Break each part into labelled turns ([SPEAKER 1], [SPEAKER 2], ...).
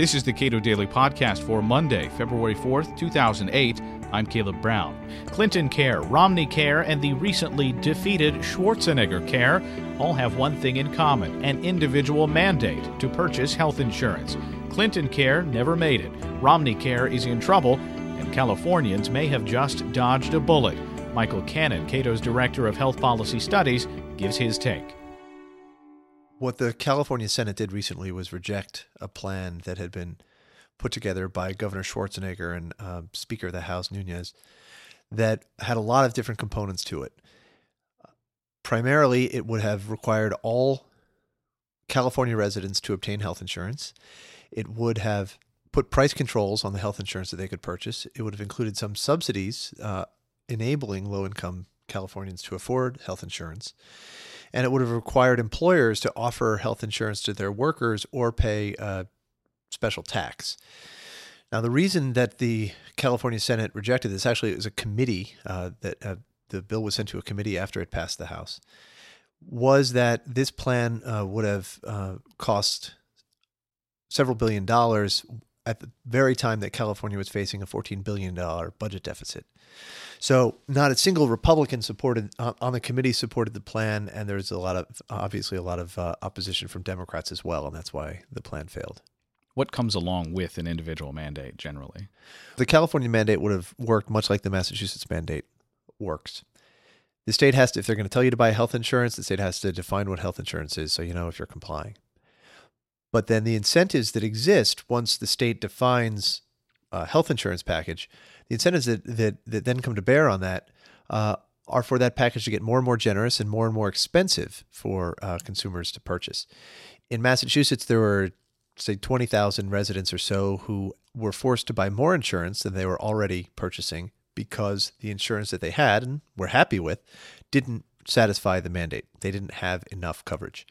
[SPEAKER 1] This is the Cato Daily Podcast for Monday, February 4th, 2008. I'm Caleb Brown. Clinton Care, Romney Care, and the recently defeated Schwarzenegger Care all have one thing in common an individual mandate to purchase health insurance. Clinton Care never made it. Romney Care is in trouble, and Californians may have just dodged a bullet. Michael Cannon, Cato's Director of Health Policy Studies, gives his take.
[SPEAKER 2] What the California Senate did recently was reject a plan that had been put together by Governor Schwarzenegger and uh, Speaker of the House Nunez that had a lot of different components to it. Primarily, it would have required all California residents to obtain health insurance. It would have put price controls on the health insurance that they could purchase. It would have included some subsidies uh, enabling low income Californians to afford health insurance and it would have required employers to offer health insurance to their workers or pay a special tax. Now, the reason that the California Senate rejected this actually it was a committee uh, that uh, the bill was sent to a committee after it passed the House was that this plan uh, would have uh, cost several billion dollars at the very time that California was facing a $14 billion budget deficit. So, not a single Republican supported uh, on the committee supported the plan, and there's a lot of obviously a lot of uh, opposition from Democrats as well, and that's why the plan failed.
[SPEAKER 1] What comes along with an individual mandate generally?
[SPEAKER 2] The California mandate would have worked much like the Massachusetts mandate works. The state has to, if they're going to tell you to buy health insurance, the state has to define what health insurance is so you know if you're complying. But then the incentives that exist once the state defines a health insurance package, the incentives that, that, that then come to bear on that uh, are for that package to get more and more generous and more and more expensive for uh, consumers to purchase. In Massachusetts, there were, say, 20,000 residents or so who were forced to buy more insurance than they were already purchasing because the insurance that they had and were happy with didn't satisfy the mandate. They didn't have enough coverage.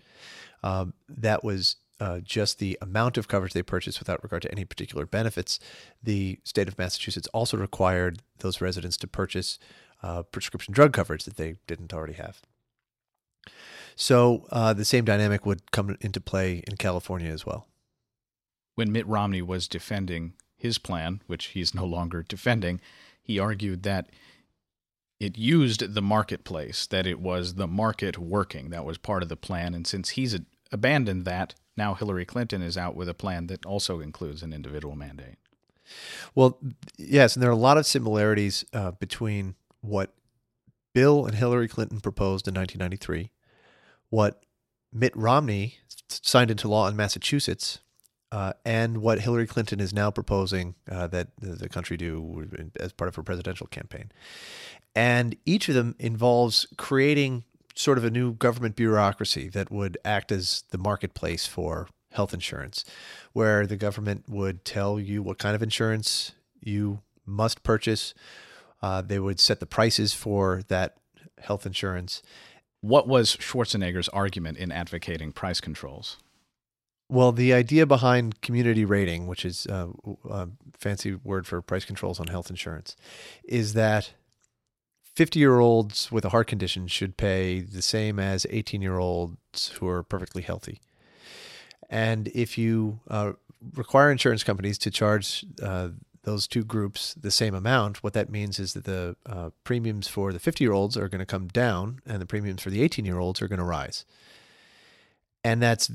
[SPEAKER 2] Um, that was uh, just the amount of coverage they purchased without regard to any particular benefits. The state of Massachusetts also required those residents to purchase uh, prescription drug coverage that they didn't already have. So uh, the same dynamic would come into play in California as well.
[SPEAKER 1] When Mitt Romney was defending his plan, which he's no longer defending, he argued that it used the marketplace, that it was the market working. That was part of the plan. And since he's abandoned that, now Hillary Clinton is out with a plan that also includes an individual mandate.
[SPEAKER 2] Well, yes, and there are a lot of similarities uh, between what Bill and Hillary Clinton proposed in 1993, what Mitt Romney signed into law in Massachusetts, uh, and what Hillary Clinton is now proposing uh, that the country do as part of her presidential campaign. And each of them involves creating sort of a new government bureaucracy that would act as the marketplace for health insurance, where the government would tell you what kind of insurance you must purchase. Uh, they would set the prices for that health insurance.
[SPEAKER 1] What was Schwarzenegger's argument in advocating price controls?
[SPEAKER 2] Well, the idea behind community rating, which is a, a fancy word for price controls on health insurance, is that 50 year olds with a heart condition should pay the same as 18 year olds who are perfectly healthy. And if you uh, require insurance companies to charge uh, those two groups the same amount, what that means is that the uh, premiums for the 50 year olds are going to come down and the premiums for the 18 year olds are going to rise. And that's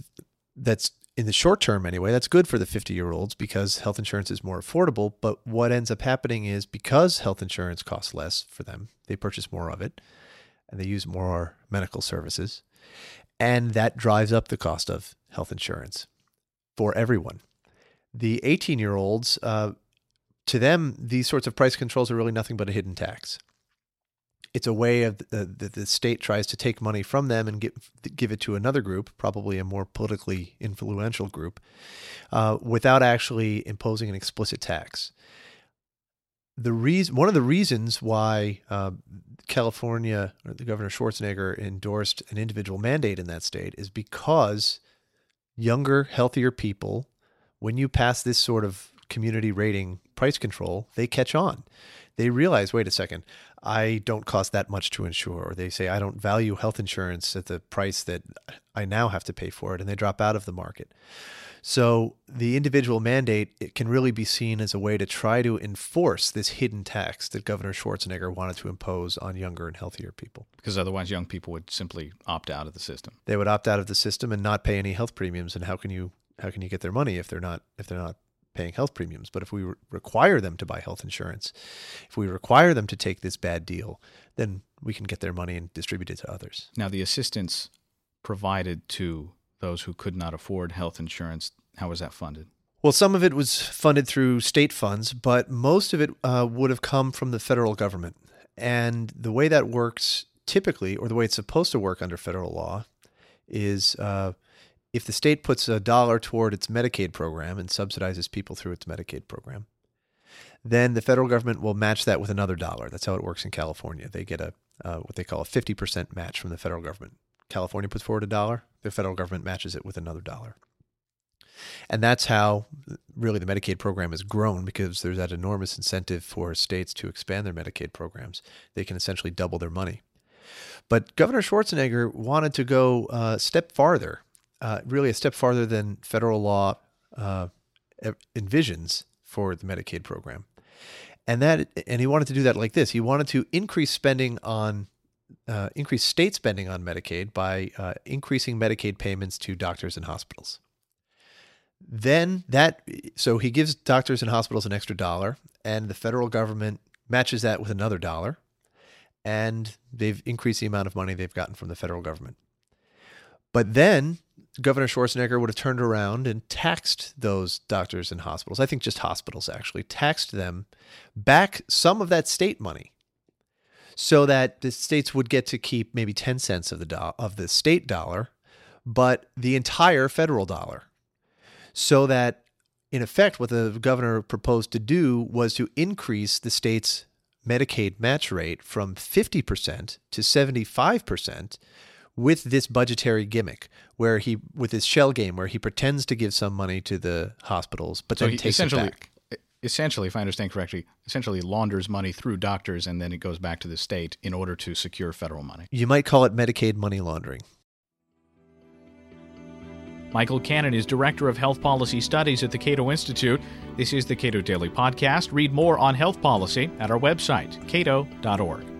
[SPEAKER 2] that's in the short term anyway, that's good for the 50 year olds because health insurance is more affordable. But what ends up happening is because health insurance costs less for them, they purchase more of it and they use more medical services. And that drives up the cost of health insurance for everyone. The 18 year olds, uh, to them, these sorts of price controls are really nothing but a hidden tax it's a way of that the state tries to take money from them and give give it to another group, probably a more politically influential group, uh, without actually imposing an explicit tax. The reason, one of the reasons why uh, California, the Governor Schwarzenegger endorsed an individual mandate in that state is because younger, healthier people, when you pass this sort of community rating price control, they catch on they realize, wait a second, I don't cost that much to insure, or they say I don't value health insurance at the price that I now have to pay for it, and they drop out of the market. So the individual mandate it can really be seen as a way to try to enforce this hidden tax that Governor Schwarzenegger wanted to impose on younger and healthier people.
[SPEAKER 1] Because otherwise, young people would simply opt out of the system.
[SPEAKER 2] They would opt out of the system and not pay any health premiums. And how can you how can you get their money if they're not if they're not paying health premiums? But if we re- require them to buy health insurance, if we require them to take this bad deal, then we can get their money and distribute it to others.
[SPEAKER 1] Now, the assistance provided to those who could not afford health insurance, how was that funded?
[SPEAKER 2] Well, some of it was funded through state funds, but most of it uh, would have come from the federal government. And the way that works typically, or the way it's supposed to work under federal law, is uh, if the state puts a dollar toward its Medicaid program and subsidizes people through its Medicaid program, then the federal government will match that with another dollar. That's how it works in California. They get a uh, what they call a 50% match from the federal government. California puts forward a dollar, the federal government matches it with another dollar. And that's how really the Medicaid program has grown because there's that enormous incentive for states to expand their Medicaid programs. They can essentially double their money. But Governor Schwarzenegger wanted to go a step farther, uh, really a step farther than federal law uh, envisions for the Medicaid program. And that, and he wanted to do that like this. He wanted to increase spending on uh, increase state spending on Medicaid by uh, increasing Medicaid payments to doctors and hospitals. Then that, so he gives doctors and hospitals an extra dollar, and the federal government matches that with another dollar, and they've increased the amount of money they've gotten from the federal government. But then Governor Schwarzenegger would have turned around and taxed those doctors and hospitals. I think just hospitals actually taxed them back some of that state money so that the states would get to keep maybe 10 cents of the do- of the state dollar but the entire federal dollar so that in effect what the governor proposed to do was to increase the state's medicaid match rate from 50% to 75% with this budgetary gimmick where he with his shell game where he pretends to give some money to the hospitals but so then takes it back
[SPEAKER 1] essentially, if I understand correctly, essentially launders money through doctors and then it goes back to the state in order to secure federal money.
[SPEAKER 2] You might call it Medicaid money laundering.
[SPEAKER 1] Michael Cannon is Director of Health Policy Studies at the Cato Institute. This is the Cato Daily Podcast. Read more on health policy at our website, cato.org.